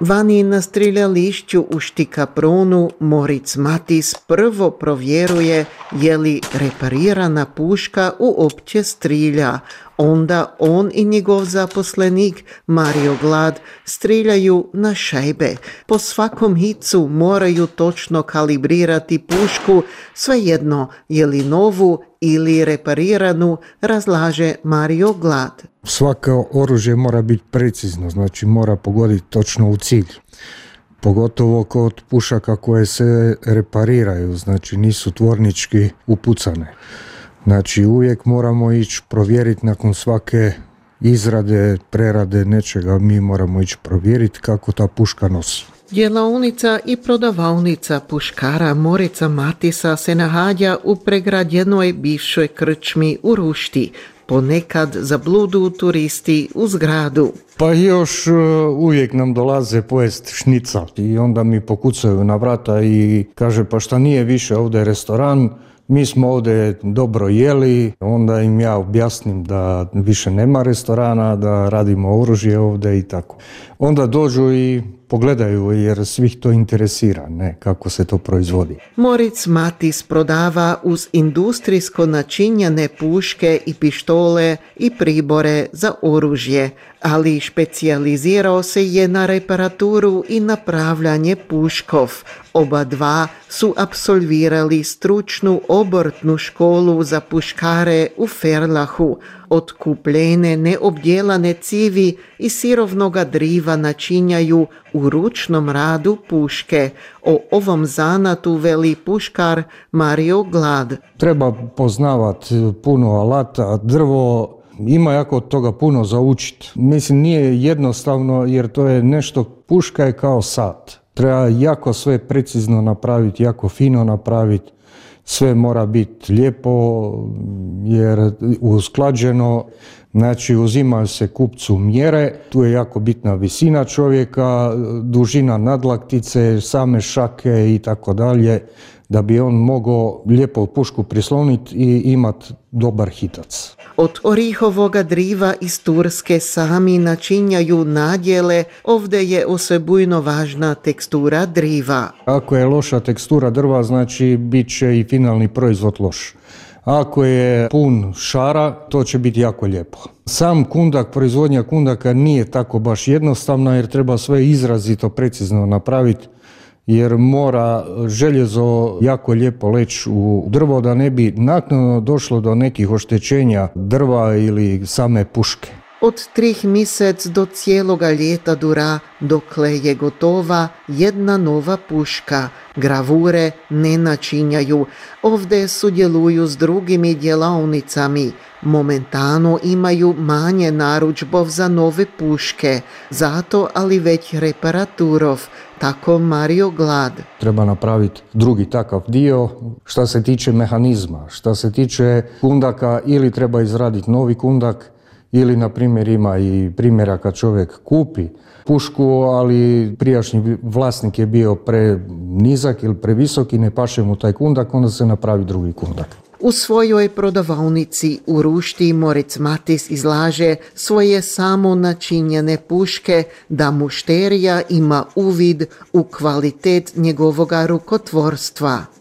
Vani na striljališću u Štikapronu Moritz Matis prvo provjeruje je li reparirana puška uopće strilja. Onda on i njegov zaposlenik Mario Glad striljaju na šajbe. Po svakom hicu moraju točno kalibrirati pušku, svejedno je li novu ili repariranu, razlaže Mario Glad. Svako oružje mora biti precizno, znači mora pogoditi točno u cilj. Pogotovo kod pušaka koje se repariraju, znači nisu tvornički upucane. Znači uvijek moramo ići provjeriti nakon svake izrade, prerade nečega, mi moramo ići provjeriti kako ta puška nosi. Djelavnica i prodavavnica puškara Morica Matisa se nahađa u pregradjenoj bivšoj krčmi u Rušti, ponekad zabludu turisti u zgradu. Pa još e, uvijek nam dolaze pojest šnica i onda mi pokucaju na vrata i kaže pa šta nije više ovdje restoran, mi smo ovdje dobro jeli, onda im ja objasnim da više nema restorana, da radimo oružje ovdje i tako. Onda dođu i pogledaju jer svih to interesira, ne, kako se to proizvodi. Moritz Matis prodava uz industrijsko načinjene puške i pištole i pribore za oružje, ali špecijalizirao se je na reparaturu i napravljanje puškov. Oba dva su absolvirali stručnu obrtnu školu za puškare u Ferlahu, Otkupljene neobdjelane civi i sirovnoga driva načinjaju ručnom radu puške. O ovom zanatu veli puškar Mario Glad. Treba poznavati puno alata, drvo ima jako toga puno za učiti. Mislim nije jednostavno jer to je nešto, puška je kao sat. Treba jako sve precizno napraviti, jako fino napraviti sve mora biti lijepo jer usklađeno, znači uzimaju se kupcu mjere, tu je jako bitna visina čovjeka, dužina nadlaktice, same šake i tako dalje da bi on mogao lijepo pušku prisloniti i imati dobar hitac. Od orihovoga driva iz Turske sami načinjaju nadjele, ovdje je osebujno važna tekstura driva. Ako je loša tekstura drva, znači bit će i finalni proizvod loš. Ako je pun šara, to će biti jako lijepo. Sam kundak, proizvodnja kundaka nije tako baš jednostavna jer treba sve izrazito precizno napraviti jer mora željezo jako lijepo leći u drvo da ne bi naknadno došlo do nekih oštećenja drva ili same puške. Od trih mjesec do cijeloga ljeta dura, dokle je gotova jedna nova puška. Gravure ne načinjaju, ovdje sudjeluju s drugimi djelavnicami. Momentano imaju manje naručbov za nove puške, zato ali već reparaturov, tako Mario Glad. Treba napraviti drugi takav dio što se tiče mehanizma, što se tiče kundaka ili treba izraditi novi kundak ili na primjer ima i primjera kad čovjek kupi pušku, ali prijašnji vlasnik je bio pre nizak ili previsok i ne paše mu taj kundak, onda se napravi drugi kundak. U svojoj prodavavnici u Rušti Moritz Matis izlaže svoje samo načinjene puške da mušterija ima uvid u kvalitet njegovoga rukotvorstva.